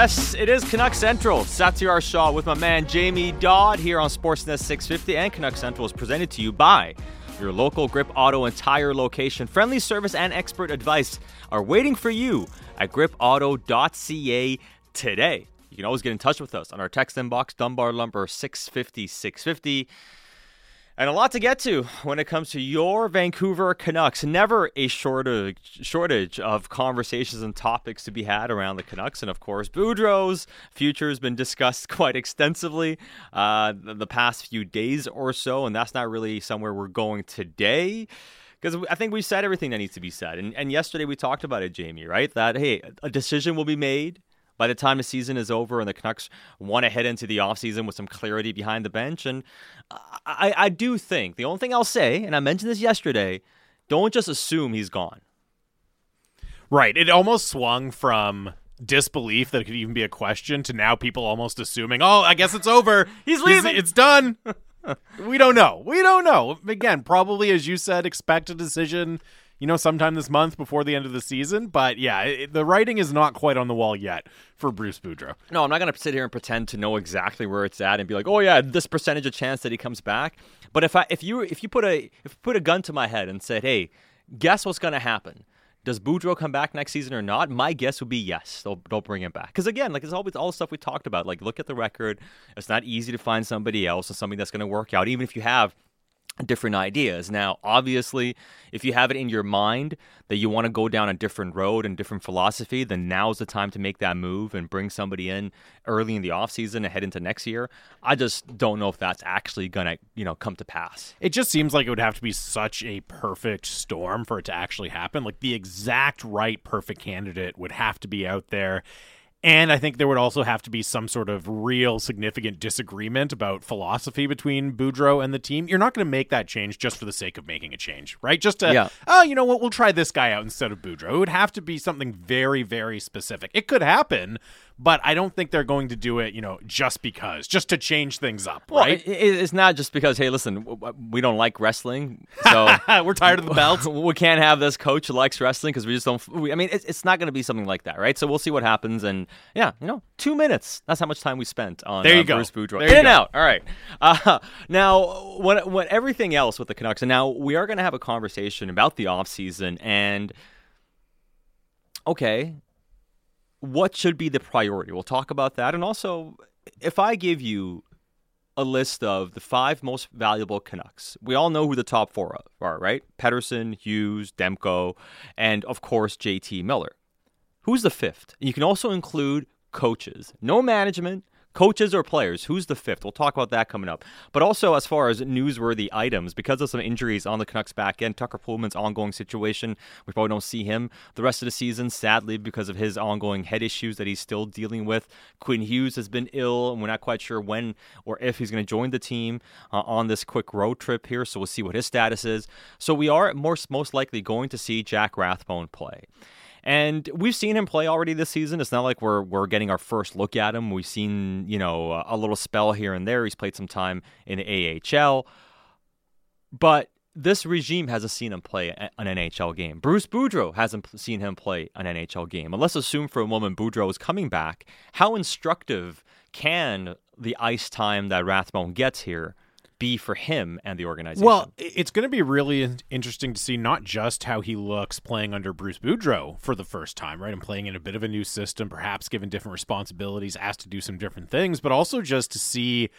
Yes, it is Canuck Central. Satiar Shah with my man Jamie Dodd here on Sportsnet 650. And Canuck Central is presented to you by your local Grip Auto and Tire location. Friendly service and expert advice are waiting for you at gripauto.ca today. You can always get in touch with us on our text inbox, Dunbar Lumber 650 650. And a lot to get to when it comes to your Vancouver Canucks. Never a shortage shortage of conversations and topics to be had around the Canucks, and of course, Boudreau's future has been discussed quite extensively uh, the past few days or so, and that's not really somewhere we're going today. Because I think we've said everything that needs to be said. And, and yesterday we talked about it, Jamie, right? That, hey, a decision will be made by the time the season is over and the Canucks want to head into the offseason with some clarity behind the bench. And I, I do think the only thing I'll say, and I mentioned this yesterday, don't just assume he's gone. Right. It almost swung from disbelief that it could even be a question to now people almost assuming, oh, I guess it's over. he's leaving. it's done. we don't know. We don't know. Again, probably as you said, expect a decision you know, sometime this month before the end of the season. But yeah, it, the writing is not quite on the wall yet for Bruce Boudreau. No, I'm not going to sit here and pretend to know exactly where it's at and be like, oh yeah, this percentage of chance that he comes back. But if I if you if you put a if put a gun to my head and said, hey, guess what's going to happen? Does Boudreau come back next season or not? My guess would be yes. They'll, they'll bring him back. Because again, like it's always all the stuff we talked about. Like look at the record. It's not easy to find somebody else and something that's going to work out, even if you have different ideas. Now, obviously, if you have it in your mind that you want to go down a different road and different philosophy, then now's the time to make that move and bring somebody in early in the offseason and head into next year. I just don't know if that's actually going to, you know, come to pass. It just seems like it would have to be such a perfect storm for it to actually happen. Like the exact right perfect candidate would have to be out there and I think there would also have to be some sort of real significant disagreement about philosophy between Boudreau and the team. You're not going to make that change just for the sake of making a change, right? Just to, yeah. oh, you know what, we'll try this guy out instead of Boudreau. It would have to be something very, very specific. It could happen, but I don't think they're going to do it, you know, just because, just to change things up, right? Well, it's not just because, hey, listen, we don't like wrestling, so we're tired of the belt. we can't have this coach likes wrestling because we just don't. I mean, it's not going to be something like that, right? So we'll see what happens, and yeah, you know, two minutes. That's how much time we spent on there you uh, go. Bruce Boudreau. There In and go. out. All right. Uh, now, when when everything else with the Canucks, and now we are going to have a conversation about the offseason and okay, what should be the priority? We'll talk about that. And also, if I give you a list of the five most valuable Canucks, we all know who the top four are, right? Pettersson, Hughes, Demko, and of course, JT Miller. Who's the fifth? You can also include coaches. No management, coaches or players? Who's the fifth? We'll talk about that coming up. But also, as far as newsworthy items, because of some injuries on the Canucks back end, Tucker Poolman's ongoing situation, we probably don't see him the rest of the season, sadly, because of his ongoing head issues that he's still dealing with. Quinn Hughes has been ill, and we're not quite sure when or if he's going to join the team uh, on this quick road trip here. So we'll see what his status is. So we are most most likely going to see Jack Rathbone play. And we've seen him play already this season. It's not like we're we're getting our first look at him. We've seen, you know, a little spell here and there. He's played some time in AHL. But this regime hasn't seen him play an NHL game. Bruce Boudreau hasn't seen him play an NHL game. And let's assume for a moment Boudreau is coming back. How instructive can the ice time that Rathbone gets here be for him and the organization? Well, it's going to be really interesting to see not just how he looks playing under Bruce Boudreau for the first time, right? And playing in a bit of a new system, perhaps given different responsibilities, asked to do some different things, but also just to see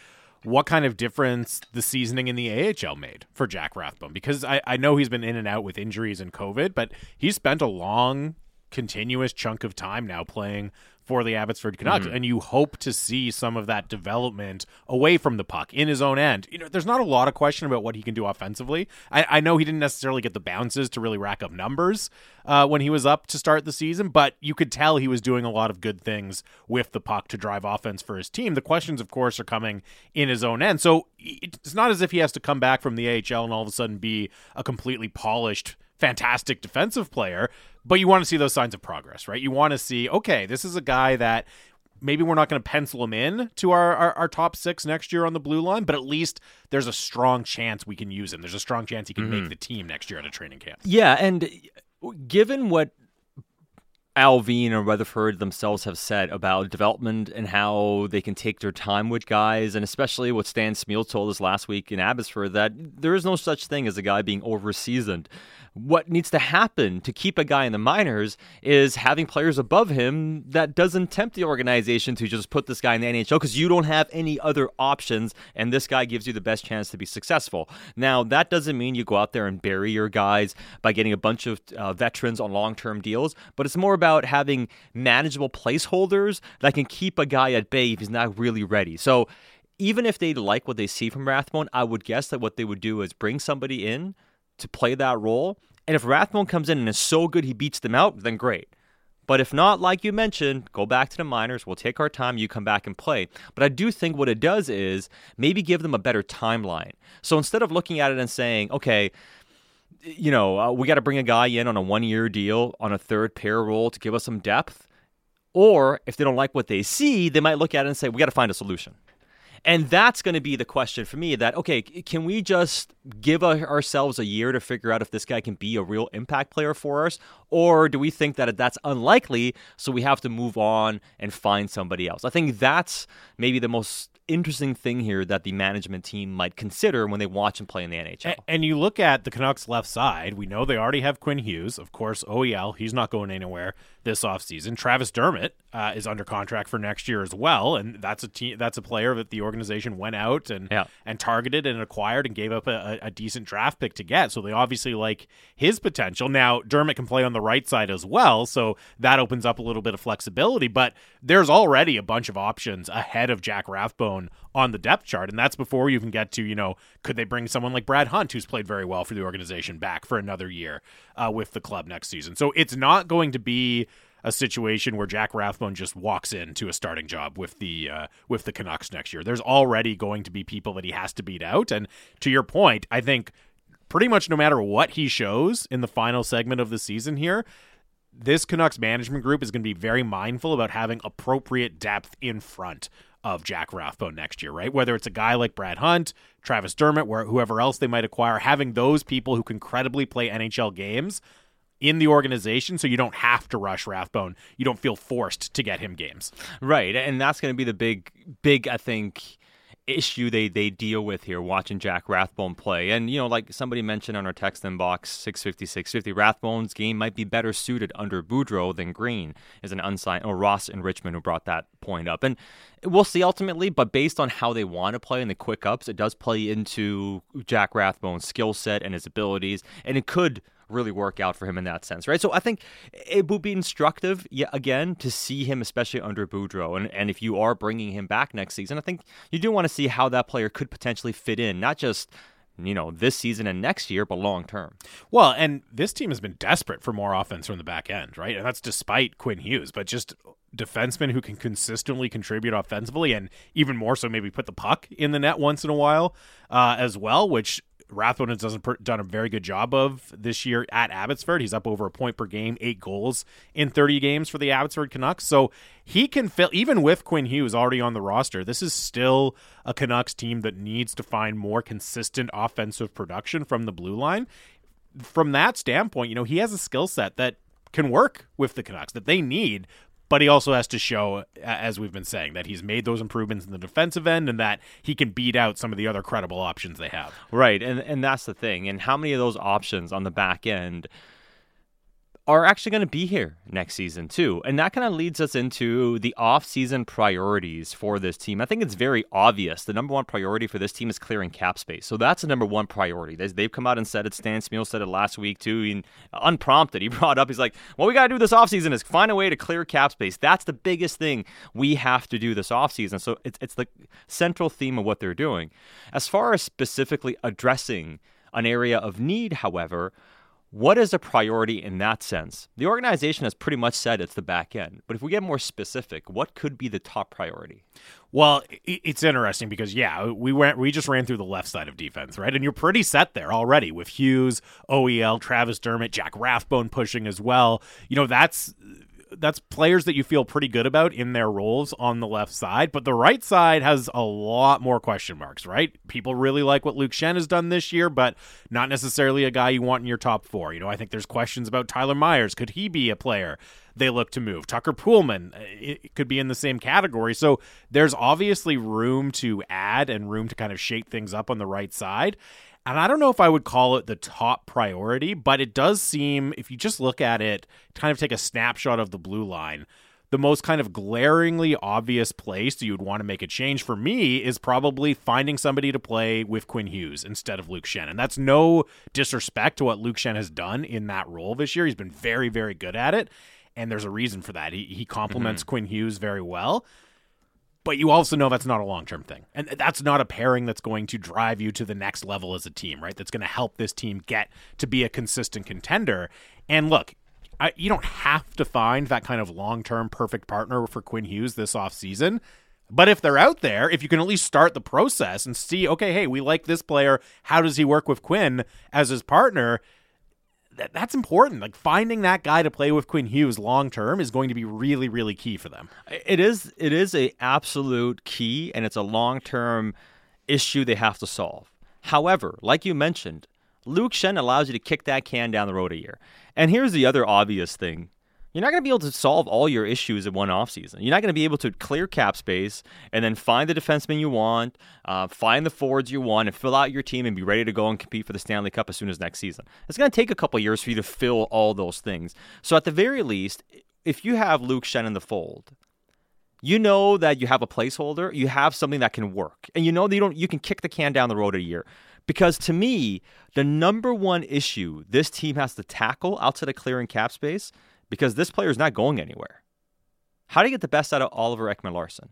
what kind of difference the seasoning in the AHL made for Jack Rathbone. Because I, I know he's been in and out with injuries and COVID, but he's spent a long continuous chunk of time now playing for the Abbotsford Canucks, mm-hmm. and you hope to see some of that development away from the puck in his own end. You know, there's not a lot of question about what he can do offensively. I, I know he didn't necessarily get the bounces to really rack up numbers uh, when he was up to start the season, but you could tell he was doing a lot of good things with the puck to drive offense for his team. The questions, of course, are coming in his own end. So it's not as if he has to come back from the AHL and all of a sudden be a completely polished fantastic defensive player, but you want to see those signs of progress, right? You want to see, okay, this is a guy that maybe we're not going to pencil him in to our, our, our, top six next year on the blue line, but at least there's a strong chance we can use him. There's a strong chance he can mm-hmm. make the team next year at a training camp. Yeah, and given what Allvin and Rutherford themselves have said about development and how they can take their time with guys, and especially what Stan Smyl told us last week in Abbotsford that there is no such thing as a guy being overseasoned what needs to happen to keep a guy in the minors is having players above him that doesn't tempt the organization to just put this guy in the NHL because you don't have any other options, and this guy gives you the best chance to be successful. Now, that doesn't mean you go out there and bury your guys by getting a bunch of uh, veterans on long term deals, but it's more about having manageable placeholders that can keep a guy at bay if he's not really ready. So, even if they like what they see from Rathbone, I would guess that what they would do is bring somebody in to play that role. And if Rathbone comes in and is so good he beats them out, then great. But if not, like you mentioned, go back to the minors. We'll take our time. You come back and play. But I do think what it does is maybe give them a better timeline. So instead of looking at it and saying, okay, you know, uh, we got to bring a guy in on a one year deal on a third pair role to give us some depth. Or if they don't like what they see, they might look at it and say, we got to find a solution. And that's going to be the question for me that, okay, can we just give ourselves a year to figure out if this guy can be a real impact player for us? Or do we think that that's unlikely, so we have to move on and find somebody else? I think that's maybe the most interesting thing here that the management team might consider when they watch him play in the NHL. And, and, you look at the Canucks left side, we know they already have Quinn Hughes. Of course, OEL, he's not going anywhere this offseason. Travis Dermott uh, is under contract for next year as well, and that's a team that's a player that the organization went out and yeah. and targeted and acquired and gave up a, a, decent draft pick to get. So they obviously like his potential. Now Dermott can play on the right side as well, so that opens up a little bit of flexibility. But there's already a bunch of options ahead of Jack Rathbone on the depth chart, and that's before you even get to you know could they bring someone like Brad Hunt, who's played very well for the organization, back for another year uh, with the club next season. So it's not going to be a situation where Jack Rathbone just walks into a starting job with the uh, with the Canucks next year. There's already going to be people that he has to beat out, and to your point, I think pretty much no matter what he shows in the final segment of the season here, this Canucks management group is going to be very mindful about having appropriate depth in front of Jack Rathbone next year, right? Whether it's a guy like Brad Hunt, Travis Dermott, where whoever else they might acquire, having those people who can credibly play NHL games in the organization so you don't have to rush Rathbone. You don't feel forced to get him games. Right. And that's going to be the big big I think issue they they deal with here watching Jack Rathbone play. And you know, like somebody mentioned on our text inbox 650 650 Rathbone's game might be better suited under Boudreau than Green is an unsigned or Ross in Richmond who brought that point up. And we'll see ultimately, but based on how they want to play in the quick ups, it does play into Jack Rathbone's skill set and his abilities and it could really work out for him in that sense, right? So I think it would be instructive, yeah, again, to see him, especially under Boudreau. And, and if you are bringing him back next season, I think you do want to see how that player could potentially fit in, not just you know, this season and next year, but long term. Well, and this team has been desperate for more offense from the back end, right? And that's despite Quinn Hughes, but just defensemen who can consistently contribute offensively and even more so maybe put the puck in the net once in a while uh, as well, which Rathbone has done a very good job of this year at Abbotsford. He's up over a point per game, eight goals in 30 games for the Abbotsford Canucks. So he can fill, even with Quinn Hughes already on the roster, this is still a Canucks team that needs to find more consistent offensive production from the blue line. From that standpoint, you know, he has a skill set that can work with the Canucks that they need, but he also has to show, as we've been saying, that he's made those improvements in the defensive end and that he can beat out some of the other credible options they have. Right, and and that's the thing. And how many of those options on the back end are actually going to be here next season too. And that kind of leads us into the off-season priorities for this team. I think it's very obvious. The number one priority for this team is clearing cap space. So that's the number one priority. They've come out and said it. Stan Smyl said it last week too. And unprompted, he brought up, he's like, what we got to do this offseason is find a way to clear cap space. That's the biggest thing we have to do this offseason. So it's, it's the central theme of what they're doing. As far as specifically addressing an area of need, however, what is a priority in that sense? The organization has pretty much said it's the back end. But if we get more specific, what could be the top priority? Well, it's interesting because yeah, we went we just ran through the left side of defense, right? And you're pretty set there already with Hughes, OEL, Travis Dermott, Jack Rathbone pushing as well. You know, that's that's players that you feel pretty good about in their roles on the left side. But the right side has a lot more question marks, right? People really like what Luke Schenn has done this year, but not necessarily a guy you want in your top four. You know, I think there's questions about Tyler Myers. Could he be a player they look to move? Tucker Poolman uh, it could be in the same category. So there's obviously room to add and room to kind of shake things up on the right side. And I don't know if I would call it the top priority, but it does seem, if you just look at it, kind of take a snapshot of the blue line, the most kind of glaringly obvious place you would want to make a change for me is probably finding somebody to play with Quinn Hughes instead of Luke Schenn. And that's no disrespect to what Luke Schenn has done in that role this year. He's been very, very good at it. And there's a reason for that. He, he complements mm-hmm. Quinn Hughes very well but you also know that's not a long term thing. And that's not a pairing that's going to drive you to the next level as a team, right? That's going to help this team get to be a consistent contender. And look, I, you don't have to find that kind of long term perfect partner for Quinn Hughes this offseason. But if they're out there, if you can at least start the process and see, okay, hey, we like this player. How does he work with Quinn as his partner? That, that's important. Like finding that guy to play with Quinn Hughes long term is going to be really, really key for them. It is. It is a absolute key, and it's a long term issue they have to solve. However, like you mentioned, Luke Schenn allows you to kick that can down the road a year. And here's the other obvious thing you're not going to be able to solve all your issues in one offseason. You're not going to be able to clear cap space and then find the defenseman you want, uh, find the forwards you want, and fill out your team and be ready to go and compete for the Stanley Cup as soon as next season. It's going to take a couple years for you to fill all those things. So, at the very least, if you have Luke Schenn in the fold, you know that you have a placeholder, you have something that can work, and you know that you don't you can kick the can down the road a year. Because to me, the number one issue this team has to tackle outside of clearing cap space because this player is not going anywhere. How do you get the best out of Oliver Ekman Larsson?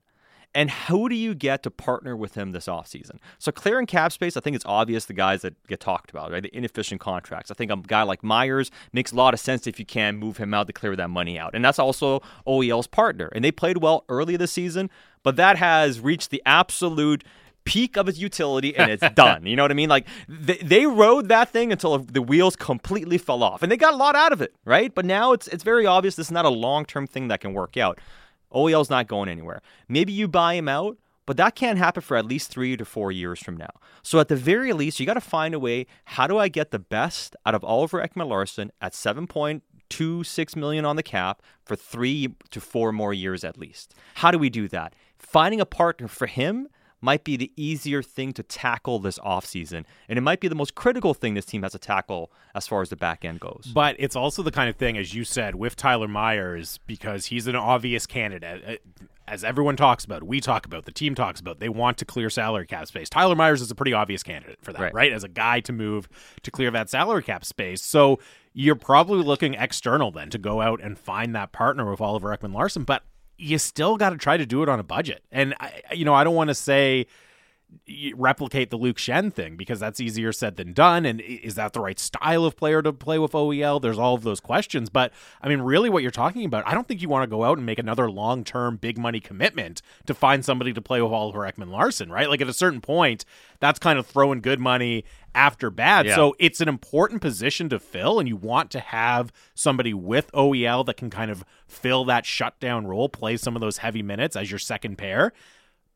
And who do you get to partner with him this offseason? So clearing cap space, I think it's obvious the guys that get talked about, right? The inefficient contracts. I think a guy like Myers makes a lot of sense if you can move him out to clear that money out. And that's also OEL's partner. And they played well early this season, but that has reached the absolute peak of its utility and it's done. You know what I mean? Like they, they rode that thing until the wheels completely fell off, and they got a lot out of it, right? But now it's it's very obvious this is not a long term thing that can work out. OEL's not going anywhere. Maybe you buy him out, but that can't happen for at least three to four years from now. So at the very least, you got to find a way. How do I get the best out of Oliver Ekman Larsson at seven point two six million on the cap for three to four more years at least? How do we do that? Finding a partner for him might be the easier thing to tackle this offseason. And it might be the most critical thing this team has to tackle as far as the back end goes. But it's also the kind of thing, as you said, with Tyler Myers, because he's an obvious candidate. Uh, as everyone talks about, we talk about, the team talks about, they want to clear salary cap space. Tyler Myers is a pretty obvious candidate for that, right? right? As a guy to move to clear that salary cap space. So you're probably looking external then to go out and find that partner with Oliver Ekman Larsson. But you still got to try to do it on a budget. And I, you know, I don't want to say replicate the Luke Schenn thing because that's easier said than done. And is that the right style of player to play with OEL? There's all of those questions. But I mean, really, what you're talking about, I don't think you want to go out and make another long term big money commitment to find somebody to play with Oliver Ekman Larsson, right? Like at a certain point, that's kind of throwing good money after bad. Yeah. So it's an important position to fill, and you want to have somebody with OEL that can kind of fill that shutdown role, play some of those heavy minutes as your second pair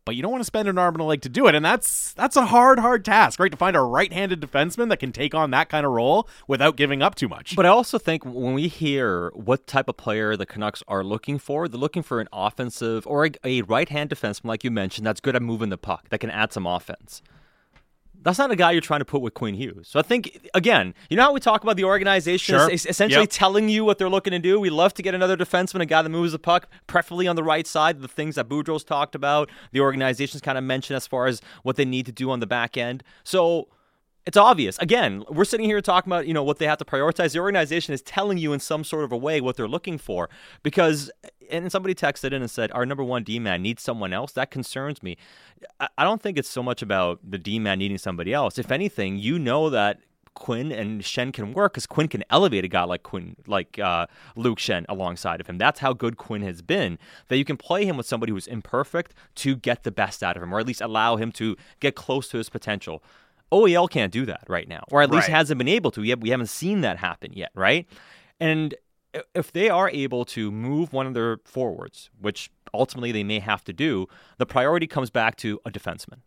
but you don't want to spend an arm and a leg to do it. And that's that's a hard, hard task, right? To find a right-handed defenseman that can take on that kind of role without giving up too much. But I also think when we hear what type of player the Canucks are looking for, they're looking for an offensive or a, a right-hand defenseman, like you mentioned, that's good at moving the puck, that can add some offense that's not a guy you're trying to put with Quinn Hughes. So I think again, you know how we talk about the organization sure. essentially yep. telling you what they're looking to do. We love to get another defenseman, a guy that moves the puck, preferably on the right side. The things that Boudreau's talked about, the organization's kind of mentioned as far as what they need to do on the back end. So it's obvious. Again, we're sitting here talking about, you know, what they have to prioritize. The organization is telling you in some sort of a way what they're looking for because and somebody texted in and said our number one D man needs someone else. That concerns me. I don't think it's so much about the D man needing somebody else. If anything, you know that Quinn and Schenn can work because Quinn can elevate a guy like Quinn, like uh, Luke Schenn, alongside of him. That's how good Quinn has been. That you can play him with somebody who's imperfect to get the best out of him, or at least allow him to get close to his potential. OEL can't do that right now, or at least right. hasn't been able to. Have, we haven't seen that happen yet, right? And if they are able to move one of their forwards, which ultimately they may have to do, the priority comes back to a defenseman.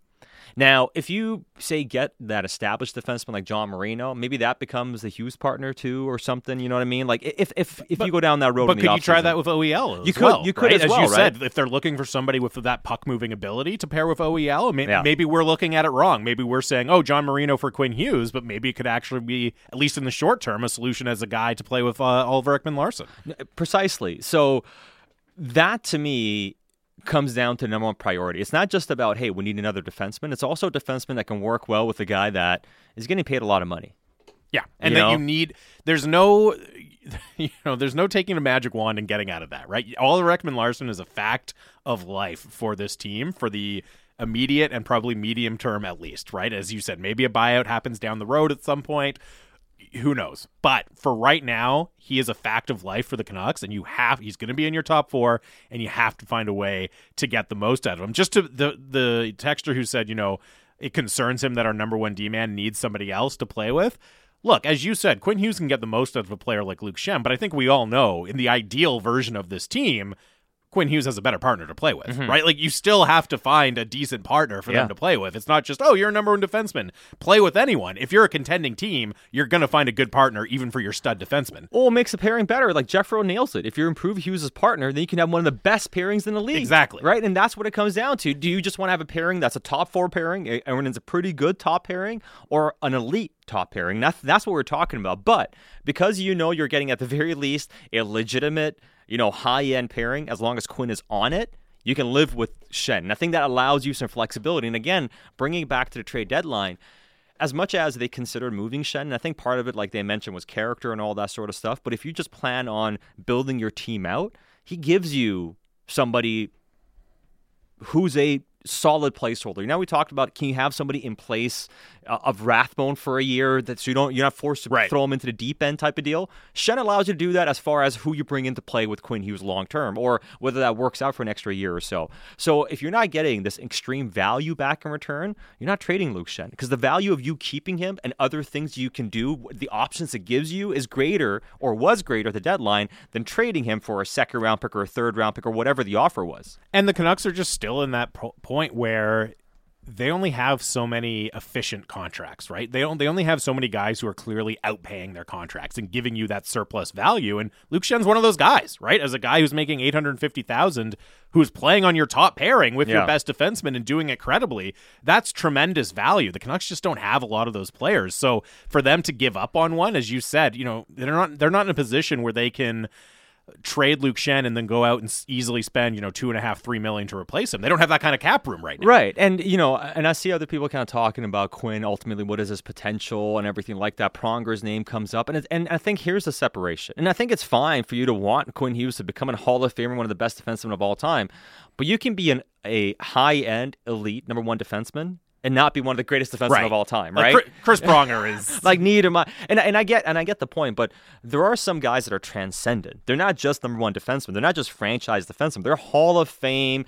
Now, if you say get that established defenseman like John Marino, maybe that becomes the Hughes partner too, or something. You know what I mean? Like if if if But- you go down that road, But could you try that with OEL? As You could- well, you could right? as well, you right? said, if they're looking for somebody with that puck moving ability to pair with OEL, may- Yeah. maybe we're looking at it wrong. Maybe we're saying, oh, John Marino for Quinn Hughes, but maybe it could actually be, at least in the short term, a solution as a guy to play with uh, Oliver Ekman Larsson. Precisely. So that to me comes down to number one priority. It's not just about hey, we need another defenseman. It's also a defenseman that can work well with a guy that is getting paid a lot of money. Yeah, and You that know? you need. There's no, you know, there's no taking a magic wand and getting out of that, right? Oliver Ekman Larsson is a fact of life for this team for the immediate and probably medium term at least, right? As you said, maybe a buyout happens down the road at some point. Who knows? But for right now, he is a fact of life for the Canucks, and you have he's going to be in your top four, and you have to find a way to get the most out of him. Just to the the texter who said, you know, it concerns him that our number one D man needs somebody else to play with. Look, as you said, Quinn Hughes can get the most out of a player like Luke Schenn, but I think we all know in the ideal version of this team, Quinn Hughes has a better partner to play with, mm-hmm. right? Like you still have to find a decent partner for Yeah. them to play with. It's not just, oh, you're a number one defenseman. Play with anyone. If you're a contending team, you're going to find a good partner even for your stud defenseman. Or makes the pairing better. Like Jeffro nails it. If you improve Hughes' partner, then you can have one of the best pairings in the league. Exactly. Right? And that's what it comes down to. Do you just want to have a pairing that's a top four pairing, and it's a pretty good top pairing, or an elite top pairing? That's that's what we're talking about. But because you know you're getting at the very least a legitimate, you know, high end pairing, as long as Quinn is on it, you can live with Schenn. And I think that allows you some flexibility. And again, bringing back to the trade deadline, as much as they considered moving Schenn, and I think part of it, like they mentioned, was character and all that sort of stuff. But if you just plan on building your team out, he gives you somebody who's a solid placeholder. Now we talked about can you have somebody in place Uh, of Rathbone for a year that so you don't you're not forced to Right. throw him into the deep end type of deal. Schenn allows you to do that as far as who you bring into play with Quinn Hughes long term or whether that works out for an extra year or so. So if you're not getting this extreme value back in return, you're not trading Luke Schenn because the value of you keeping him and other things you can do, the options it gives you is greater or was greater at the deadline than trading him for a second round pick or a third round pick or whatever the offer was. And the Canucks are just still in that po- point where they only have so many efficient contracts, right? They don't. They only have so many guys who are clearly outpaying their contracts and giving you that surplus value. And Luke Schenn's one of those guys, right? As a guy who's making eight hundred fifty thousand, who's playing on your top pairing with your best defenseman and doing it credibly, that's tremendous value. The Canucks just don't have a lot of those players. So for them to give up on one, as you said, you know, they're not. They're not in a position where they can trade Luke Schenn and then go out and easily spend you know two and a half three million to replace him. They don't have that kind of cap room right now. Right. And, you know, and I see other people kind of talking about Quinn, ultimately, what is his potential and everything like that. Pronger's name comes up. And, and I think here's the separation. And I think it's fine for you to want Quinn Hughes to become a Hall of Famer, one of the best defensemen of all time. But you can be an, a high end, elite number one defenseman and not be one of the greatest defensemen Right. of all time, right? Chri- Chris Pronger is like neither I. And and I get and I get the point, but there are some guys that are transcendent. They're not just number one defensemen. They're not just franchise defensemen. They're Hall of Fame,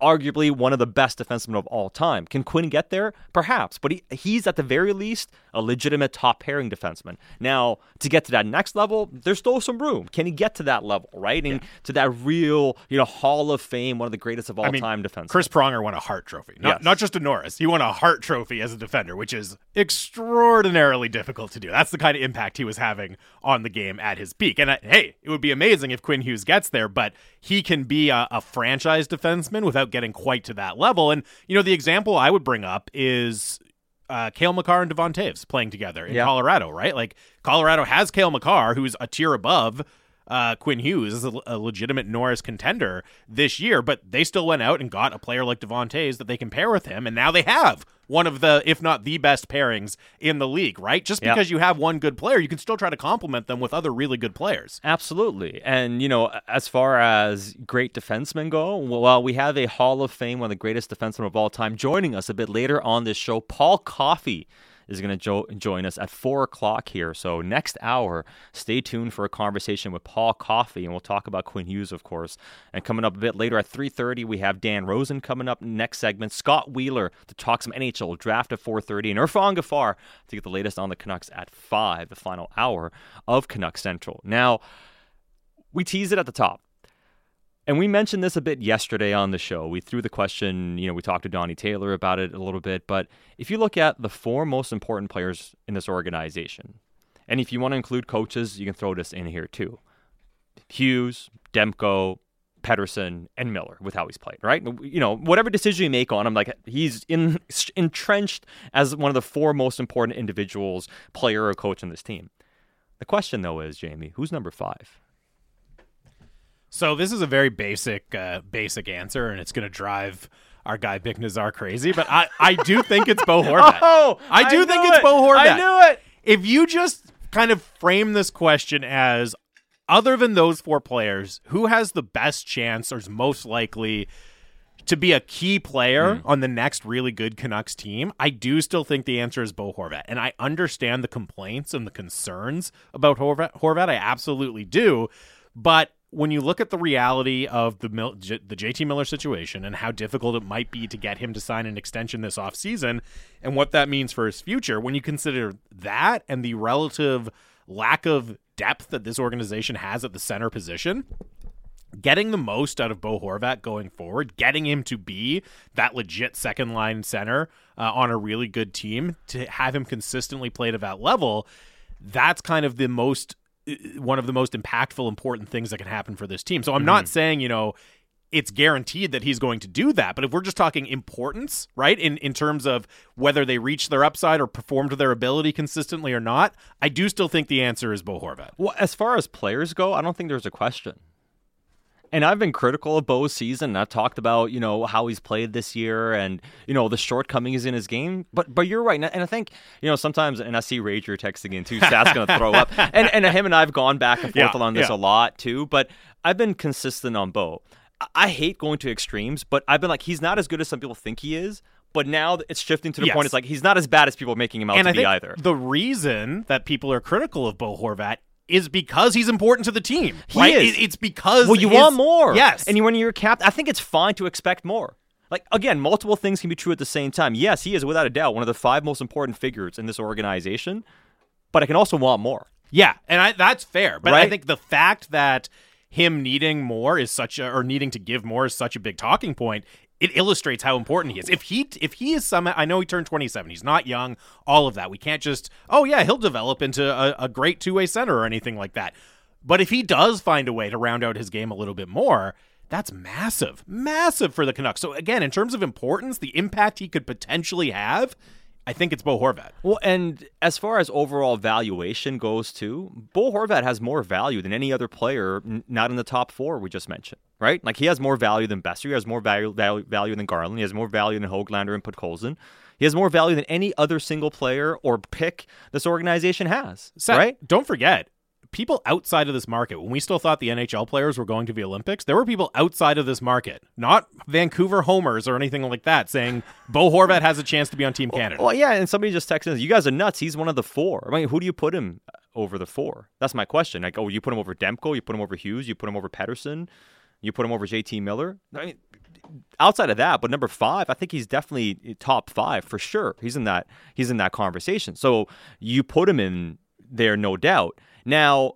arguably one of the best defensemen of all time. Can Quinn get there? Perhaps, but he, he's at the very least a legitimate top pairing defenseman. Now, to get to that next level, there's still some room. Can he get to that level, right? And to that real, you know, Hall of Fame, one of the greatest of all I mean, time defensemen. Chris Pronger won a Hart Trophy, not Yes. not just a Norris. He won a Hart Trophy as a defender, which is extraordinarily difficult to do. That's the kind of impact he was having on the game at his peak. And uh, hey, it would be amazing if Quinn Hughes gets there, but he can be a, a franchise defenseman without getting quite to that level. And you know, the example I would bring up is uh, Cale Makar and Devon Toews playing together in Yeah. Colorado, right? Like Colorado has Cale Makar, who's a tier above uh, Quinn Hughes, is a, a legitimate Norris contender this year, but they still went out and got a player like Devon Toews that they can pair with him, and now they have one of the, if not the best pairings in the league, right? Just because you have one good player, you can still try to complement them with other really good players. Absolutely. And, you know, as far as great defensemen go, well, we have a Hall of Fame, one of the greatest defensemen of all time, joining us a bit later on this show. Paul Coffey is going to jo- join us at 4 o'clock here. So, next hour, stay tuned for a conversation with Paul Coffey, and we'll talk about Quinn Hughes, of course. And coming up a bit later at 3.30, we have Dan Rosen coming up next segment, Scott Wheeler to talk some NHL draft at 4.30, and Irfaan Gaffar to get the latest on the Canucks at 5, the final hour of Canucks Central. Now, we teased it at the top. And we mentioned this a bit yesterday on the show. We threw the question, you know, we talked to Donnie Taylor about it a little bit. But if you look at the four most important players in this organization, and if you want to include coaches, you can throw this in here too Hughes, Demko, Pettersson, and Miller with how he's played, right? You know, whatever decision you make on him, like he's in, entrenched as one of the four most important individuals, player or coach on this team. The question, though, is Jamie, who's number five? So this is a very basic, uh, basic answer, and it's going to drive our guy Big Nazar crazy. But I, I do think it's Bo Horvat. oh, I do I think it. it's Bo Horvat. I knew it. If you just kind of frame this question as, other than those four players, who has the best chance or is most likely to be a key player mm. on the next really good Canucks team, I do still think the answer is Bo Horvat. And I understand the complaints and the concerns about Horvat. Horvat, I absolutely do. But when you look at the reality of the Mil- J- the JT Miller situation and how difficult it might be to get him to sign an extension this offseason and what that means for his future, when you consider that and the relative lack of depth that this organization has at the center position, getting the most out of Bo Horvat going forward, getting him to be that legit second line center uh, on a really good team, to have him consistently play to that level, that's kind of the most one of the most impactful, important things that can happen for this team. So I'm mm-hmm. not saying, you know, it's guaranteed that he's going to do that. But if we're just talking importance, right, in, in terms of whether they reach their upside or perform to their ability consistently or not, I do still think the answer is Bo Horvat. Well, as far as players go, I don't think there's a question. And I've been critical of Bo's season. I've talked about, you know, how he's played this year and, you know, the shortcomings in his game. But but you're right. And I think, you know, sometimes, and I see Rager texting in too, Stats going to throw up. And, and him and I have gone back and forth yeah, on this yeah. a lot too. But I've been consistent on Bo. I hate going to extremes, but I've been like, he's not as good as some people think he is. But now it's shifting to the yes. point. It's like he's not as bad as people are making him out and to I be either. The reason that people are critical of Bo Horvat is because he's important to the team. He right? is. It's because well, you his, want more. Yes, and when you're capped, I think it's fine to expect more. Like again, multiple things can be true at the same time. Yes, he is without a doubt one of the five most important figures in this organization, but I can also want more. Yeah, and I, that's fair. But right? I think the fact that him needing more is such a or needing to give more is such a big talking point it illustrates how important he is. If he if he is some, I know he turned 27. He's not young. All of that. We can't just oh yeah, he'll develop into a, a great two way center or anything like that. But if he does find a way to round out his game a little bit more, that's massive, massive for the Canucks. So again, in terms of importance, the impact he could potentially have I think it's Bo Horvat. Well, and as far as overall valuation goes, too, Bo Horvat has more value than any other player not in the top four we just mentioned, right? Like he has more value than Boeser, he has more value, value, value than Garland, he has more value than Hoglander and Podkolzin. He has more value than any other single player or pick this organization has, Seth, right? Don't forget, people outside of this market, when we still thought the NHL players were going to the Olympics, there were people outside of this market, not Vancouver homers or anything like that, saying Bo Horvat has a chance to be on Team Canada. Well, yeah, and somebody just texted us, "You guys are nuts. He's one of the four. I mean, who do you put him over the four? That's my question. Like, oh, you put him over Demko, you put him over Hughes, you put him over Pettersson, you put him over JT Miller. I mean, outside of that, but number five, I think he's definitely eh, top five for sure. He's in that he's in that conversation. So you put him in there, no doubt. Now,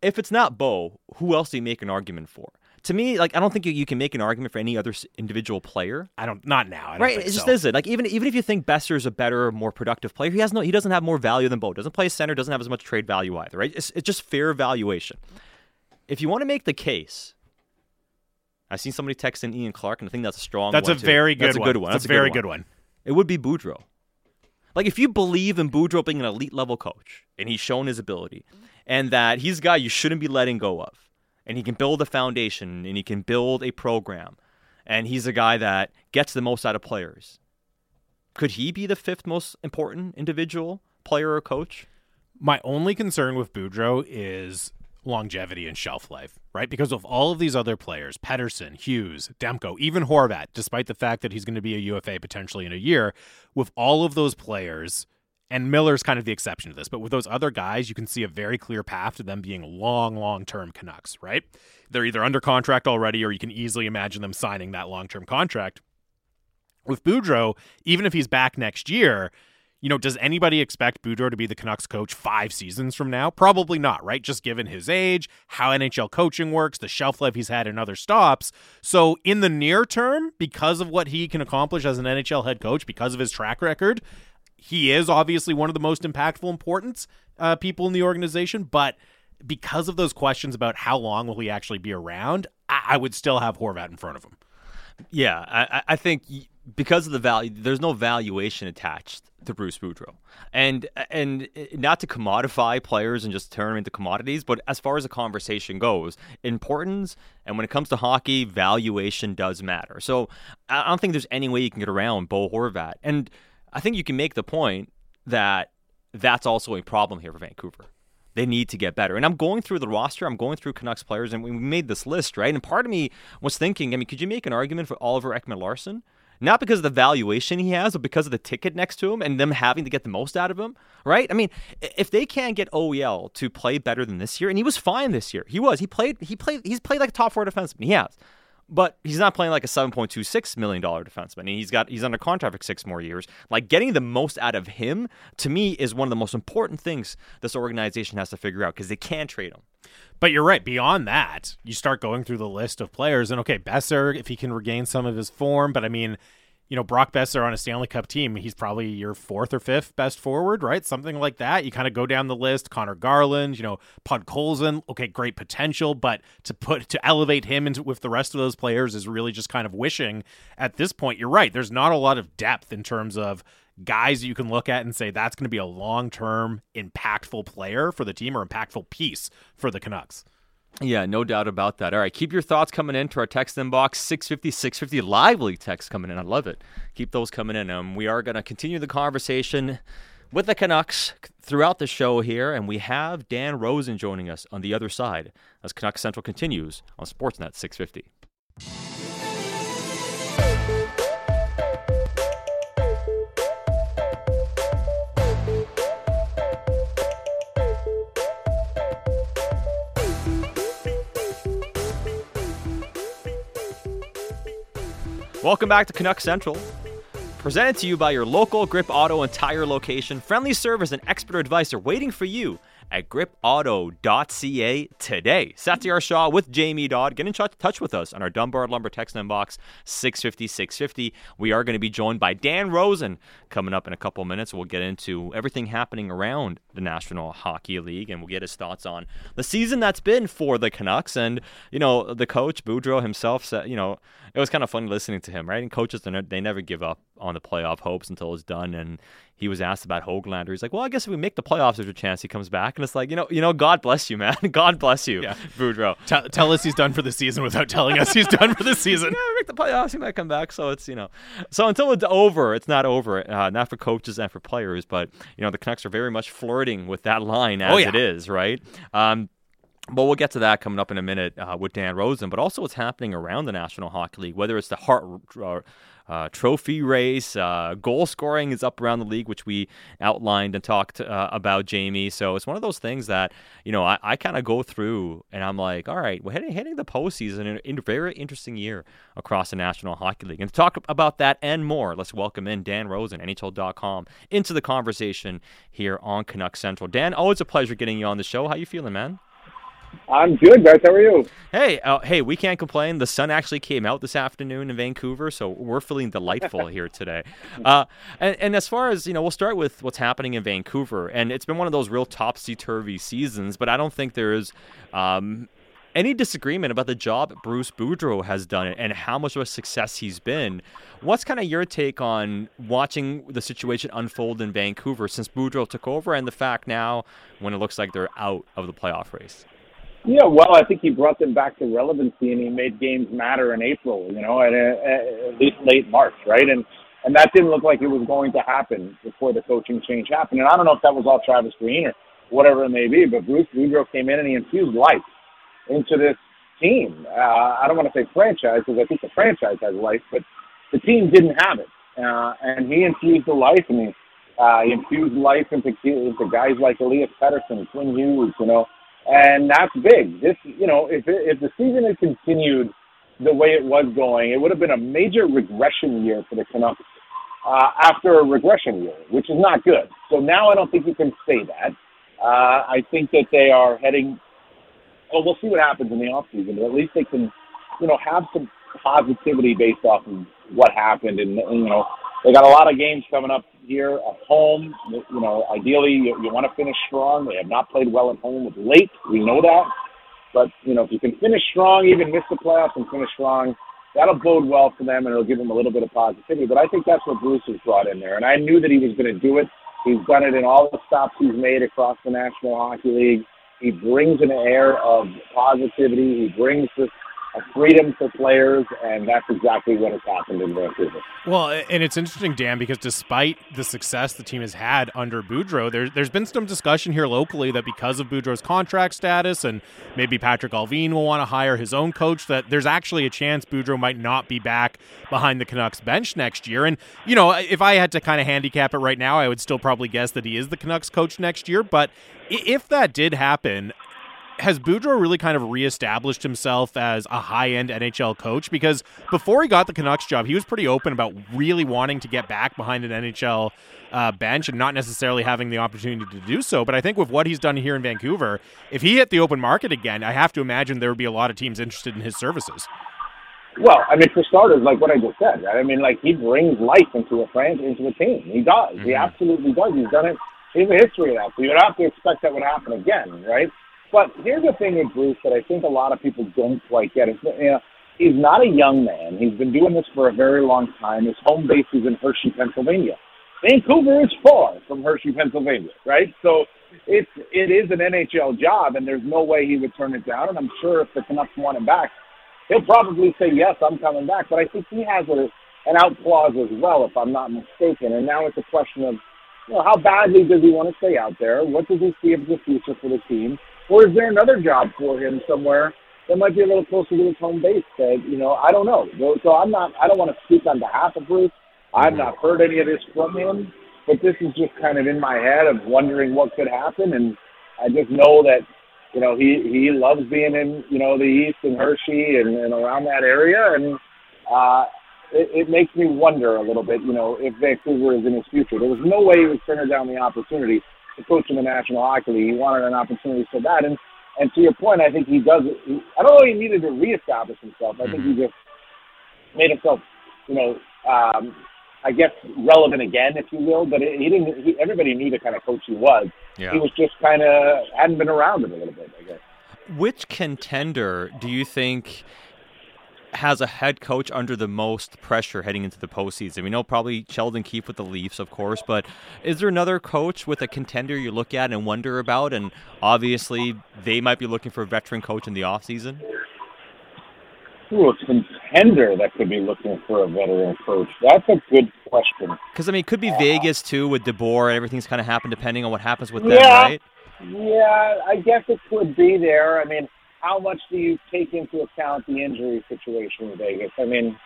if it's not Bo, who else do you make an argument for? To me, like I don't think you, you can make an argument for any other individual player. I don't, not now. Don't right? It just so. isn't. Like even even if you think Boeser is a better, more productive player, he has no, he doesn't have more value than Bo. Doesn't play center, doesn't have as much trade value either. Right? It's, it's just fair valuation. If you want to make the case, I've seen somebody text in Ian Clark, and I think that's a strong. That's a too. very good. That's one. a good one. That's, that's a very good one. good one. It would be Boudreau. Like if you believe in Boudreau being an elite level coach and he's shown his ability, and that he's a guy you shouldn't be letting go of, and he can build a foundation and he can build a program, and he's a guy that gets the most out of players. Could he be the fifth most important individual player or coach? My only concern with Boudreau is longevity and shelf life, right? Because of all of these other players, Pettersson, Hughes, Demko, even Horvat, despite the fact that he's going to be a UFA potentially in a year, with all of those players, and Miller's kind of the exception to this, but with those other guys, you can see a very clear path to them being long, long term Canucks, right? They're either under contract already or you can easily imagine them signing that long term contract. With Boudreau, even if he's back next year, you know, does anybody expect Boudreau to be the Canucks coach five seasons from now? Probably not, right? Just given his age, how NHL coaching works, the shelf life he's had in other stops. So, in the near term, because of what he can accomplish as an NHL head coach, because of his track record, he is obviously one of the most impactful, important uh, people in the organization. But because of those questions about how long will he actually be around, I, I would still have Horvat in front of him. Yeah, I, I think because of the value, there's no valuation attached to Bruce Boudreau, and and not to commodify players and just turn them into commodities, but as far as the conversation goes, importance and when it comes to hockey, valuation does matter. So I don't think there's any way you can get around Bo Horvat, and I think you can make the point that that's also a problem here for Vancouver. They need to get better. And I'm going through the roster, I'm going through Canucks players, and we made this list, right? And part of me was thinking, I mean, could you make an argument for Oliver Ekman Larsson? Not because of the valuation he has, but because of the ticket next to him and them having to get the most out of him, right? I mean, if they can't get OEL to play better than this year, and he was fine this year, he was. He played. He played. He's played like a top four defenseman. He has but he's not playing like a seven point two six million dollar defenseman. And he's got he's under contract for six more years. Like getting the most out of him to me is one of the most important things this organization has to figure out because they can't trade him. But you're right. Beyond that, you start going through the list of players, and okay, Boeser if he can regain some of his form, but I mean you know, Brock Boeser on a Stanley Cup team, he's probably your fourth or fifth best forward, right? Something like that. You kind of go down the list. Connor Garland, you know, Podkolzin, okay, great potential, but to put to elevate him into with the rest of those players is really just kind of wishing. At this point, you're right. There's not a lot of depth in terms of guys you can look at and say that's going to be a long term impactful player for the team or impactful piece for the Canucks. Yeah, no doubt about that. All right, keep your thoughts coming in to our text inbox 650 650 lively text coming in. I love it. Keep those coming in. Um, we are going to continue the conversation with the Canucks throughout the show here, and we have Dan Rosen joining us on the other side as Canucks Central continues on Sportsnet 650. Welcome back to Canuck Central. Presented to you by your local Grip Auto and Tire location. Friendly service and expert advice are waiting for you at gripauto.ca today. Satiar Shah with Jamie Dodd. Get in touch with us on our Dunbar Lumber text inbox 650 650. We are going to be joined by Dan Rosen coming up in a couple minutes. We'll get into everything happening around the National Hockey League and we'll get his thoughts on the season that's been for the Canucks. And, you know, the coach, Boudreau himself, said, you know, it was kind of funny listening to him, right? And coaches, they never give up on the playoff hopes until it's done. And he was asked about Hoglander. He's like, "Well, I guess if we make the playoffs, there's a chance he comes back." And it's like, you know, you know, God bless you, man. God bless you, yeah. Boudreau. Tell, tell us he's done for the season without telling us he's done for the season. yeah, we make the playoffs, he might come back. So it's you know, so until it's over, it's not over. Uh, not for coaches and for players, but you know, the Canucks are very much flirting with that line as oh, yeah. it is, right? Um, but we'll get to that coming up in a minute uh, with Dan Rosen, but also what's happening around the National Hockey League, whether it's the Hart uh, uh, trophy race. Uh, goal scoring is up around the league, which we outlined and talked uh, about, Jamie. So it's one of those things that, you know, I, I kind of go through and I'm like, all right, we're heading, heading the postseason in, in a very interesting year across the National Hockey League. And to talk about that and more, let's welcome in Dan Rosen, NHL.com, into the conversation here on Canuck Central. Dan, always a pleasure getting you on the show. How you feeling, man? I'm good, guys. How are you? Hey, uh, hey, we can't complain. The sun actually came out this afternoon in Vancouver, so we're feeling delightful here today. Uh, and, and, as far as you know, we'll start with what's happening in Vancouver, and it's been one of those real topsy turvy seasons. But I don't think there is um, any disagreement about the job Bruce Boudreau has done and how much of a success he's been. What's kind of your take on watching the situation unfold in Vancouver since Boudreau took over, and the fact now when it looks like they're out of the playoff race? Yeah, well, I think he brought them back to relevancy, and he made games matter in April. You know, at, at, at least late March, right? And and that didn't look like it was going to happen before the coaching change happened. And I don't know if that was all Travis Green or whatever it may be, but Bruce Boudreau came in and he infused life into this team. Uh, I don't want to say franchise because I think the franchise has life, but the team didn't have it. Uh, and he infused the life, and he, uh, he infused life into, into guys like Elias Pettersson, Quinn Hughes, you know, and that's big. This, you know, if it, if the season had continued the way it was going, it would have been a major regression year for the Canucks uh, after a regression year, which is not good. So now I don't think you can say that. Uh, I think that they are heading. Oh, we'll see what happens in the off season, but at least they can, you know, have some positivity based off of what happened. And, and you know, they got a lot of games coming up here at home. You know, ideally you, you want to finish strong. They have not played well at home. It's late. We know that. But you know, if you can finish strong, even miss the playoffs and finish strong, that'll bode well for them and it'll give them a little bit of positivity. But I think that's what Bruce has brought in there, and I knew that he was going to do it. He's done it in all the stops he's made across the National Hockey League. He brings an air of positivity. He brings this a freedom for players, and that's exactly what has happened in Vancouver. Well, and it's interesting, Dan, because despite the success the team has had under Boudreau, there, there's been some discussion here locally that because of Boudreau's contract status and maybe Patrick Allvin will want to hire his own coach, that there's actually a chance Boudreau might not be back behind the Canucks bench next year. And, you know, if I had to kind of handicap it right now, I would still probably guess that he is the Canucks coach next year. But if that did happen, has Boudreau really kind of reestablished himself as a high end NHL coach? Because before he got the Canucks job, he was pretty open about really wanting to get back behind an NHL uh, bench and not necessarily having the opportunity to do so. But I think with what he's done here in Vancouver, if he hit the open market again, I have to imagine there would be a lot of teams interested in his services. Well, I mean, for starters, like what I just said, right? I mean, like he brings life into a franchise, into a team. He does. Mm-hmm. He absolutely does. He's done it. He has a history of that. So you'd have to expect that would happen again, right? But here's the thing with Bruce that I think a lot of people don't quite get. It's, you know, he's not a young man. He's been doing this for a very long time. His home base is in Hershey, Pennsylvania. Vancouver is far from Hershey, Pennsylvania, right? So it's it is an NHL job, and there's no way he would turn it down. And I'm sure if the Canucks want him back, he'll probably say yes, I'm coming back. But I think he has a, an out clause as well, if I'm not mistaken. And now it's a question of, you know, how badly does he want to stay out there? What does he see as the future for the team? Or is there another job for him somewhere that might be a little closer to his home base? That you know, I don't know. So I'm not. I don't want to speak on behalf of Bruce. I've not heard any of this from him, but this is just kind of in my head of wondering what could happen, and I just know that you know he he loves being in you know the East and Hershey and, and around that area, and uh, it, it makes me wonder a little bit. You know, if Vancouver is in his future, there was no way he was turning down the opportunity to coach in the National Hockey League. He wanted an opportunity so bad. And and to your point, I think he does. He, I don't know. He needed to reestablish himself. I mm-hmm. think he mm-hmm. just made himself, you know, um, I guess relevant again, if you will. But it, he didn't. He, everybody knew the kind of coach he was. Yeah. He was just kind of hadn't been around it a little bit. I guess. Which contender do you think has a head coach under the most pressure heading into the postseason? We know probably Sheldon Keefe with the Leafs, of course, but is there another coach with a contender you look at and wonder about? And obviously, they might be looking for a veteran coach in the offseason. Ooh, a contender that could be looking for a veteran coach. That's a good question. Because I mean, it could be uh, Vegas too with DeBoer. Everything's kind of happened depending on what happens with them, right? Yeah, I guess it could be there. I mean, how much do you take into account the injury situation in Vegas? I mean,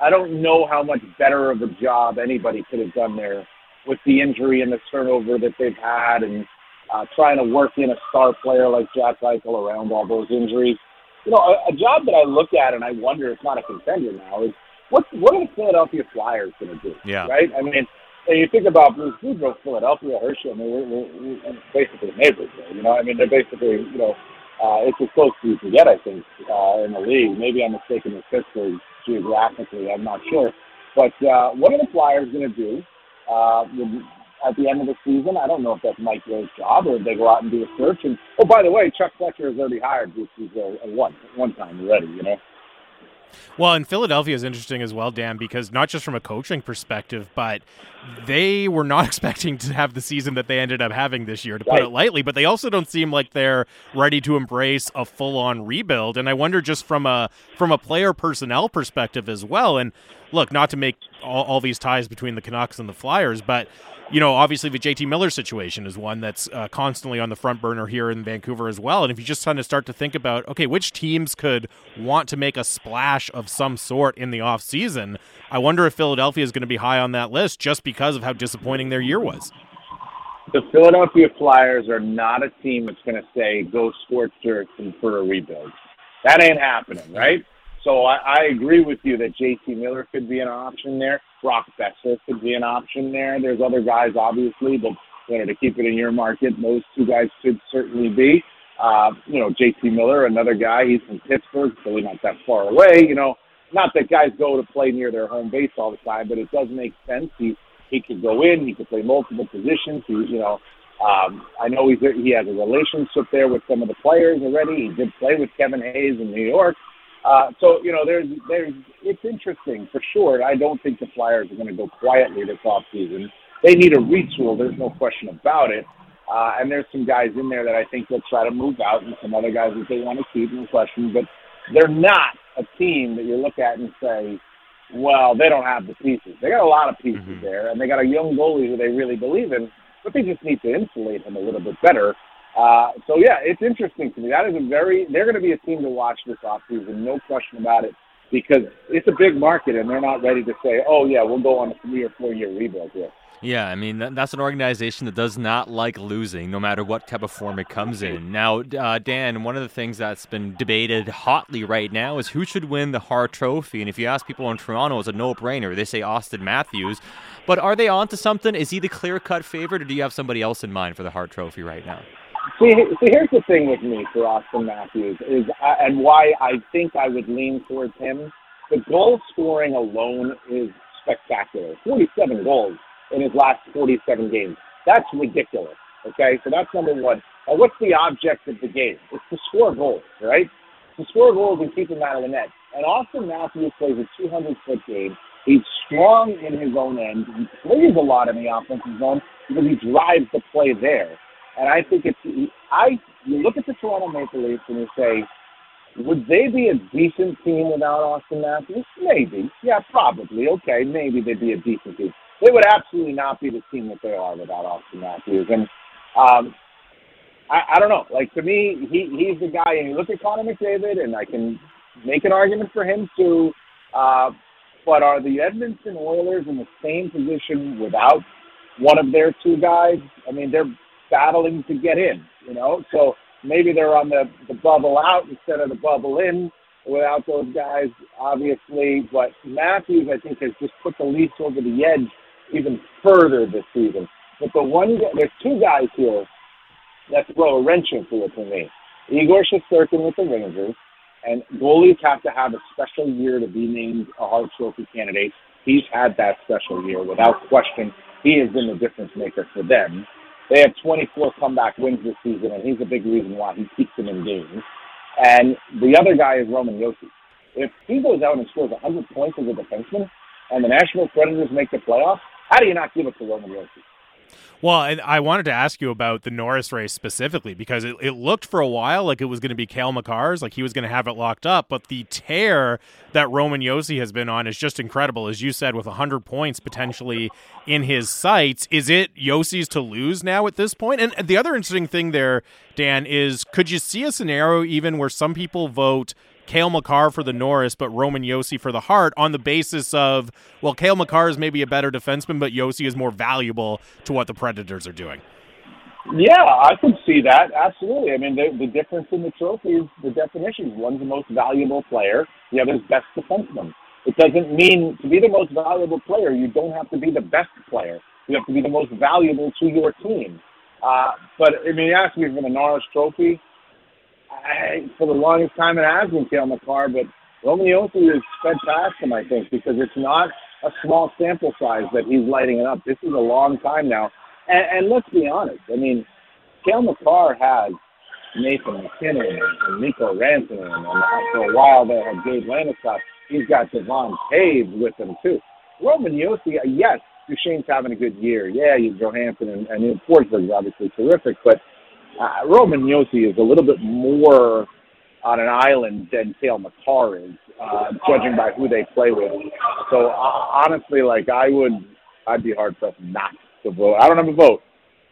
I don't know how much better of a job anybody could have done there with the injury and the turnover that they've had and uh, trying to work in a star player like Jack Eichel around all those injuries. You know, a, a job that I look at and I wonder it's not a contender now is what what are the Philadelphia Flyers going to do? Yeah. Right? I mean, and you think about Bruce Boudreau, Philadelphia, Hershey. I mean, we're, we're, we're basically neighbors there. You know, I mean, they're basically you know uh, it's as close as you can get, I think, uh, in the league. Maybe I'm mistaken with Pittsburgh geographically. I'm not sure. But uh, what are the Flyers going to do uh, at the end of the season? I don't know if that's Mike Yeo's job or if they go out and do a search. And oh, by the way, Chuck Fletcher has already hired Bruce a, a one one time already. You know. Well, and Philadelphia is interesting as well, Dan, because not just from a coaching perspective, but they were not expecting to have the season that they ended up having this year, to put it lightly. But they also don't seem like they're ready to embrace a full-on rebuild. And I wonder, just from a from a player personnel perspective as well. And look, not to make all, all these ties between the Canucks and the Flyers, but you know, obviously the JT Miller situation is one that's uh, constantly on the front burner here in Vancouver as well. And if you just kind of start to think about, okay, which teams could want to make a splash of some sort in the off season, I wonder if Philadelphia is going to be high on that list just because of how disappointing their year was. The Philadelphia Flyers are not a team that's going to say go sports and for a rebuild. That ain't happening, right? So I, I agree with you that J.T. Miller could be an option there. Brock Boeser could be an option there. There's other guys, obviously, but you know, to keep it in your market, those two guys could certainly be. Uh, you know, J.T. Miller, another guy. He's from Pittsburgh, so he's not that far away. You know, not that guys go to play near their home base all the time, but it does make sense. He he could go in. He could play multiple positions. He, you know, um, I know he's he has a relationship there with some of the players already. He did play with Kevin Hayes in New York. Uh, so you know, there's there's it's interesting for sure. I don't think the Flyers are going to go quietly this off season. They need a retool. There's no question about it. Uh, and there's some guys in there that I think they'll try to move out, and some other guys that they want to keep, no question. But they're not a team that you look at and say, well, they don't have the pieces. They got a lot of pieces mm-hmm. there, and they got a young goalie who they really believe in, but they just need to insulate him a little bit better. Uh, so yeah, it's interesting to me. That is a very they're going to be a team to watch this offseason, no question about it, because it's a big market, and they're not ready to say, oh yeah, we'll go on a three or four year rebuild here. Yeah, I mean that's an organization that does not like losing, no matter what type of form it comes in. Now, uh, Dan, one of the things that's been debated hotly right now is who should win the Hart Trophy. And if you ask people in Toronto, it's a no-brainer. They say Auston Matthews. But are they on to something? Is he the clear-cut favorite, or do you have somebody else in mind for the Hart Trophy right now? See, see, here's the thing with me for Auston Matthews is, uh, and why I think I would lean towards him. The goal scoring alone is spectacular. 47 goals in his last 47 games. That's ridiculous. Okay, so that's number one. Now, what's the object of the game? It's to score goals, right? To score goals and keep them out of the net. And Auston Matthews plays a 200 foot game. He's strong in his own end. He plays a lot in the offensive zone because he drives the play there. And I think it's I you look at the Toronto Maple Leafs and you say, would they be a decent team without Auston Matthews? Maybe. Yeah, probably. Okay, maybe they'd be a decent team they would absolutely not be the team that they are without Auston Matthews. And um, I, I don't know. Like to me, he he's the guy. And you look at Connor McDavid, and I can make an argument for him too. Uh, but are the Edmonton Oilers in the same position without one of their two guys? I mean, they're battling to get in. You know, so maybe they're on the the bubble out instead of the bubble in without those guys, obviously. But Matthews, I think, has just put the Leafs over the edge even further this season. But the one, there's two guys here that throw a wrench into it for me. Igor Shesterkin with the Rangers, and goalies have to have a special year to be named a Hart Trophy candidate. He's had that special year without question. He has been the difference maker for them. They have 24 comeback wins this season, and he's a big reason why he keeps them in games. And the other guy is Roman Josi. If he goes out and scores 100 points as a defenseman, and the Nashville Predators make the playoffs, how do you not give it to Roman Josi? Well, and I wanted to ask you about the Norris race specifically because it, it looked for a while like it was going to be Cale Makar's, like he was going to have it locked up. But the tear that Roman Josi has been on is just incredible. As you said, with 100 points potentially in his sights, is it Josi's to lose now at this point? And the other interesting thing there, Dan, is could you see a scenario even where some people vote Cale Makar for the Norris, but Roman Josi for the Hart on the basis of, well, Cale Makar is maybe a better defenseman, but Josi is more valuable to what the Predators are doing. Yeah, I can see that. Absolutely. I mean, the, the difference in the trophies, the definition. One's the most valuable player, the other's best defenseman. It doesn't mean to be the most valuable player, you don't have to be the best player. You have to be the most valuable to your team. Uh, but I mean, you ask me for the Norris Trophy. I, for the longest time it has been Cale Makar, but Roman Josi has sped past him, I think, because it's not a small sample size that he's lighting it up. This is a long time now. And, and let's be honest, I mean, Cale Makar has Nathan MacKinnon and Nico Rantanen, and for a while they had Gabe Landeskog. He's got Devon Toews with him, too. Roman Josi, uh, yes, Duchene's having a good year. Yeah, he's Johansen, and, and Forsberg's obviously terrific, but – uh, Roman Josi is a little bit more on an island than Cale Makar is, uh, judging by who they play with. So uh, honestly, like I would, I'd be hard pressed not to vote. I don't have a vote,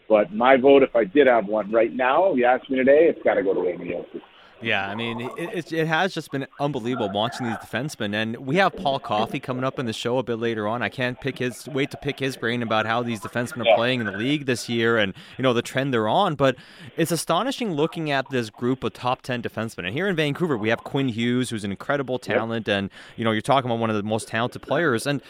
but my vote, if I did have one right now, if you ask me today, it's got to go to Roman Josi. Yeah, I mean, it, it, it, has just been unbelievable watching these defensemen, and we have Paul Coffey coming up in the show a bit later on. I can't pick his wait to pick his brain about how these defensemen are playing in the league this year, and you know the trend they're on. But it's astonishing looking at this group of top ten defensemen. And here in Vancouver, we have Quinn Hughes, who's an incredible talent, and you know you're talking about one of the most talented players. And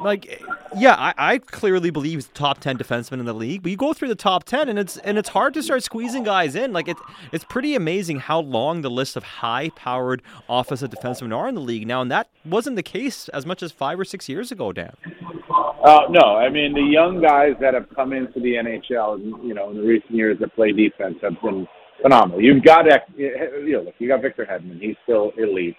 like, yeah, I, I clearly believe he's the top ten defenseman in the league. But you go through the top ten, and it's and it's hard to start squeezing guys in. Like it, it's pretty amazing how long the list of high-powered offensive defensemen are in the league now, and that wasn't the case as much as five or six years ago, Dan. Uh, no, I mean the young guys that have come into the NHL, you know, in the recent years that play defense have been phenomenal. You've got, you know, look, you got Victor Hedman. He's still elite.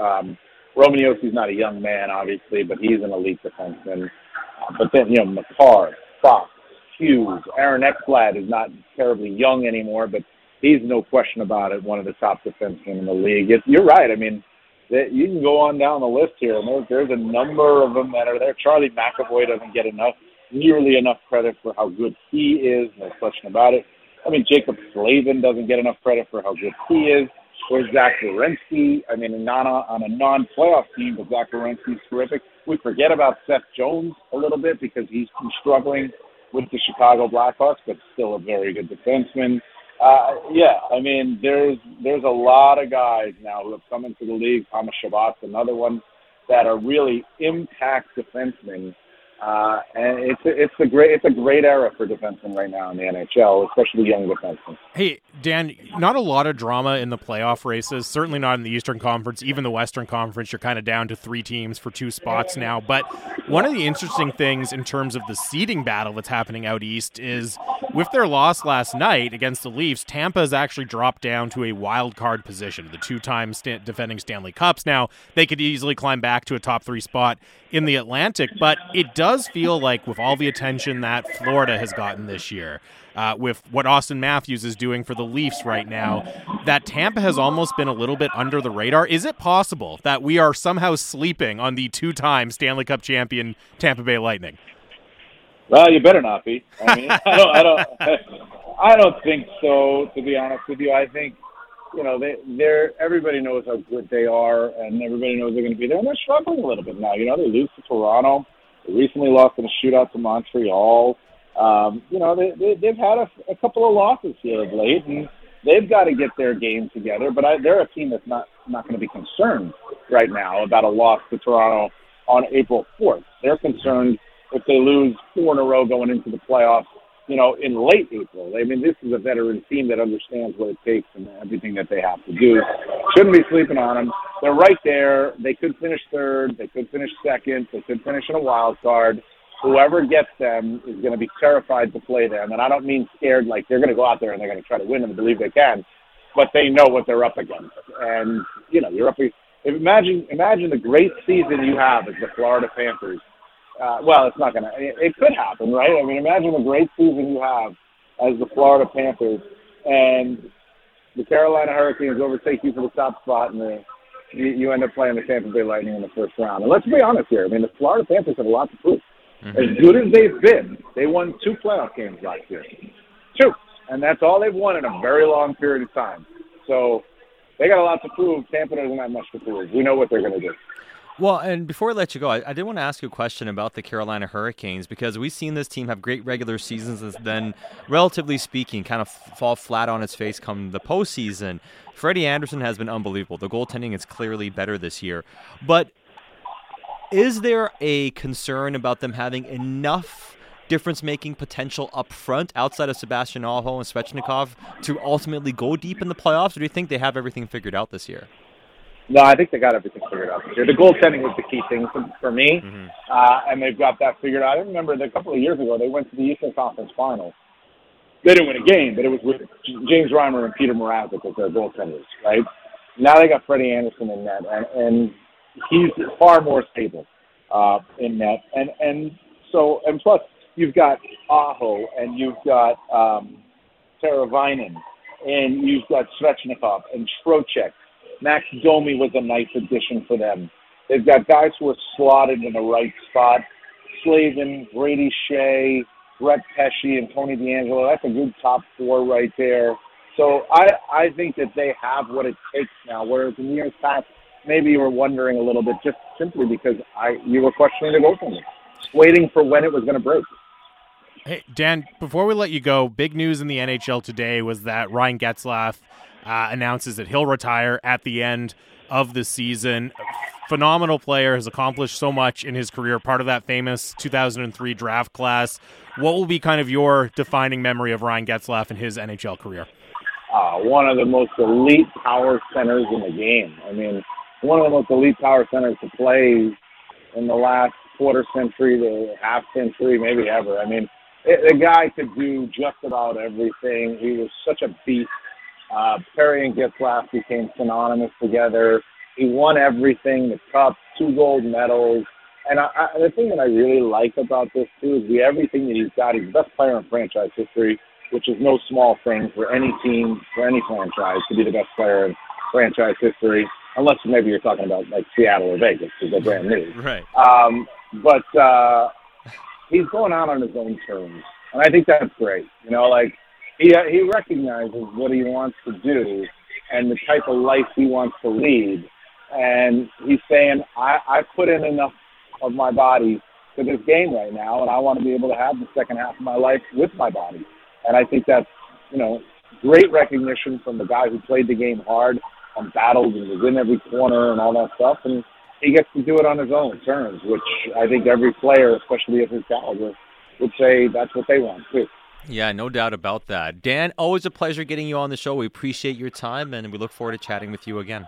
Um, Roman Josi's not a young man, obviously, but he's an elite defenseman. Uh, but then, you know, Makar, Fox, Hughes, Aaron Ekblad is not terribly young anymore, but he's no question about it, one of the top defensemen in the league. It, you're right. I mean, that you can go on down the list here, and there's, there's a number of them that are there. Charlie McAvoy doesn't get enough, nearly enough credit for how good he is. No question about it. I mean, Jaccob Slavin doesn't get enough credit for how good he is. Or Zach Werenski. I mean, not on a non-playoff team, but Zach Werenski's terrific. We forget about Seth Jones a little bit because he's been struggling with the Chicago Blackhawks, but still a very good defenseman. Uh, yeah, I mean, there's there's a lot of guys now who have come into the league. Thomas Chabot's another one that are really impact defensemen uh, and it's a, it's a great it's a great era for defensemen right now in the NHL, especially young defensemen. Hey Dan, not a lot of drama in the playoff races. Certainly not in the Eastern Conference, even the Western Conference. You're kind of down to three teams for two spots now. But one of the interesting things in terms of the seeding battle that's happening out east is with their loss last night against the Leafs, Tampa has actually dropped down to a wild card position. The two-time defending Stanley Cups. Now they could easily climb back to a top three spot in the Atlantic, but it does does feel like, with all the attention that Florida has gotten this year, uh, with what Auston Matthews is doing for the Leafs right now, that Tampa has almost been a little bit under the radar. Is it possible that we are somehow sleeping on the two time Stanley Cup champion Tampa Bay Lightning? Well, you better not be. I mean, I don't, I don't, I don't think so. To be honest with you, I think you know, they they're everybody knows how good they are, and everybody knows they're going to be there, and they're struggling a little bit now. You know, they lose to Toronto. Recently lost in a shootout to Montreal. Um, you know, they, they, they've had a, a couple of losses here of late, and they've got to get their game together. But I, they're a team that's not not going to be concerned right now about a loss to Toronto on April 4th. They're concerned if they lose four in a row going into the playoffs you know, in late April. I mean, this is a veteran team that understands what it takes and everything that they have to do. Shouldn't be sleeping on them. They're right there. They could finish third. They could finish second. They could finish in a wild card. Whoever gets them is going to be terrified to play them. And I don't mean scared like they're going to go out there and they're going to try to win and believe they can, but they know what they're up against. And, you know, you're up against, imagine, imagine the great season you have as the Florida Panthers uh, well, it's not going to. It, it could happen, right? I mean, imagine the great season you have as the Florida Panthers, and the Carolina Hurricanes overtake you for the top spot, and the, you, you end up playing the Tampa Bay Lightning in the first round. And let's be honest here. I mean, the Florida Panthers have a lot to prove. Mm-hmm. As good as they've been, they won two playoff games last year. Two. And that's all they've won in a very long period of time. So they got a lot to prove. Tampa doesn't have much to prove. We know what they're going to do. Well, and before I let you go, I, I, did want to ask you a question about the Carolina Hurricanes because we've seen this team have great regular seasons and then, relatively speaking, kind of fall flat on its face come the postseason. Freddie Andersen has been unbelievable. The goaltending is clearly better this year. But is there a concern about them having enough difference making potential up front outside of Sebastian Aho and Svechnikov to ultimately go deep in the playoffs, or do you think they have everything figured out this year? No, I think they got everything figured out this year. The goaltending was the key thing for, me, mm-hmm. uh, and they've got that figured out. I remember a couple of years ago they went to the Eastern Conference Finals. They didn't win a game, but it was with James Reimer and Petr Mrazek as their goaltenders, right? Now they got Freddie Andersen in net, and, and he's far more stable uh, in net, and and so and plus you've got Aho and you've got um, Teravainen, and you've got Svechnikov and Trocheck Max Domi was a nice addition for them. They've got guys who are slotted in the right spot. Slavin, Brady Skjei, Brett Pesce, and Tony DeAngelo. That's a good top four right there. So I I think that they have what it takes now. Whereas in years past, maybe you were wondering a little bit just simply because I you were questioning the goaltending, waiting for when it was going to break. Hey, Dan, before we let you go, big news in the NHL today was that Ryan Getzlaf uh, announces that he'll retire at the end of the season. Phenomenal player, has accomplished so much in his career, part of that famous 2003 draft class. What will be kind of your defining memory of Ryan Getzlaf and his NHL career? Uh, one of the most elite power centers in the game. I mean, one of the most elite power centers to play in the last quarter century to half century, maybe ever. I mean, the guy could do just about everything. He was such a beast. Uh, Perry and Getzlaf became synonymous together. He won everything, the cup, two gold medals. And I, I, the thing that I really like about this, too, is the everything that he's got. He's the best player in franchise history, which is no small thing for any team, for any franchise to be the best player in franchise history, unless maybe you're talking about like Seattle or Vegas because they're brand new. Right. Um, but uh, he's going out on his own terms, and I think that's great. You know, like he uh, he recognizes what he wants to do and the type of life he wants to lead, and he's saying, I I put in enough of my body to this game right now, and I want to be able to have the second half of my life with my body, and I think that's you know great recognition from the guy who played the game hard and battled and was in every corner and all that stuff, and he gets to do it on his own terms, which I think every player, especially of his caliber, would say that's what they want too. Yeah, no doubt about that. Dan, always a pleasure getting you on the show. We appreciate your time, and we look forward to chatting with you again.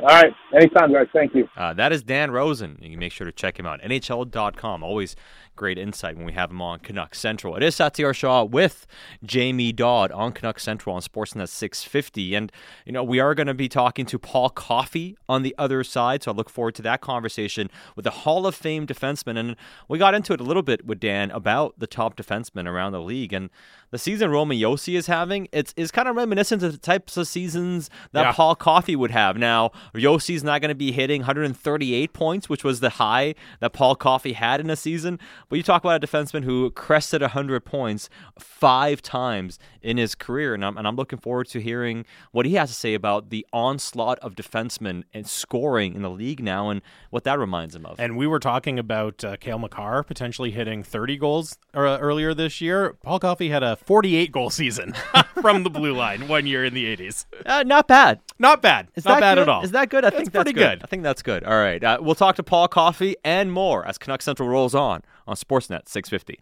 All right. Anytime, guys. Thank you. Uh, that is Dan Rosen. You can make sure to check him out. NHL.com. Always great insight when we have him on Canuck Central. It is Satiar Shah with Jamie Dodd on Canuck Central on Sportsnet 650. And, you know, we are going to be talking to Paul Coffey on the other side. So I look forward to that conversation with the Hall of Fame defenseman. And we got into it a little bit with Dan about the top defensemen around the league. And the season Roman Josi is having, it's, is kind of reminiscent of the types of seasons that yeah. Paul Coffey would have. Now, Josi's not going to be hitting 138 points, which was the high that Paul Coffey had in a season. But you talk about a defenseman who crested 100 points five times in his career, and I'm, and I'm looking forward to hearing what he has to say about the onslaught of defensemen and scoring in the league now and what that reminds him of. And we were talking about uh, Cale Makar potentially hitting 30 goals uh, earlier this year. Paul Coffey had a 48 goal season from the blue line one year in the 80s. Uh, not bad. Not bad. Is not bad good? at all. Is that good? I think that's, pretty good. good. I think that's good. All right. Uh, we'll talk to Paul Coffey and more as Canuck Central rolls on on Sportsnet 650.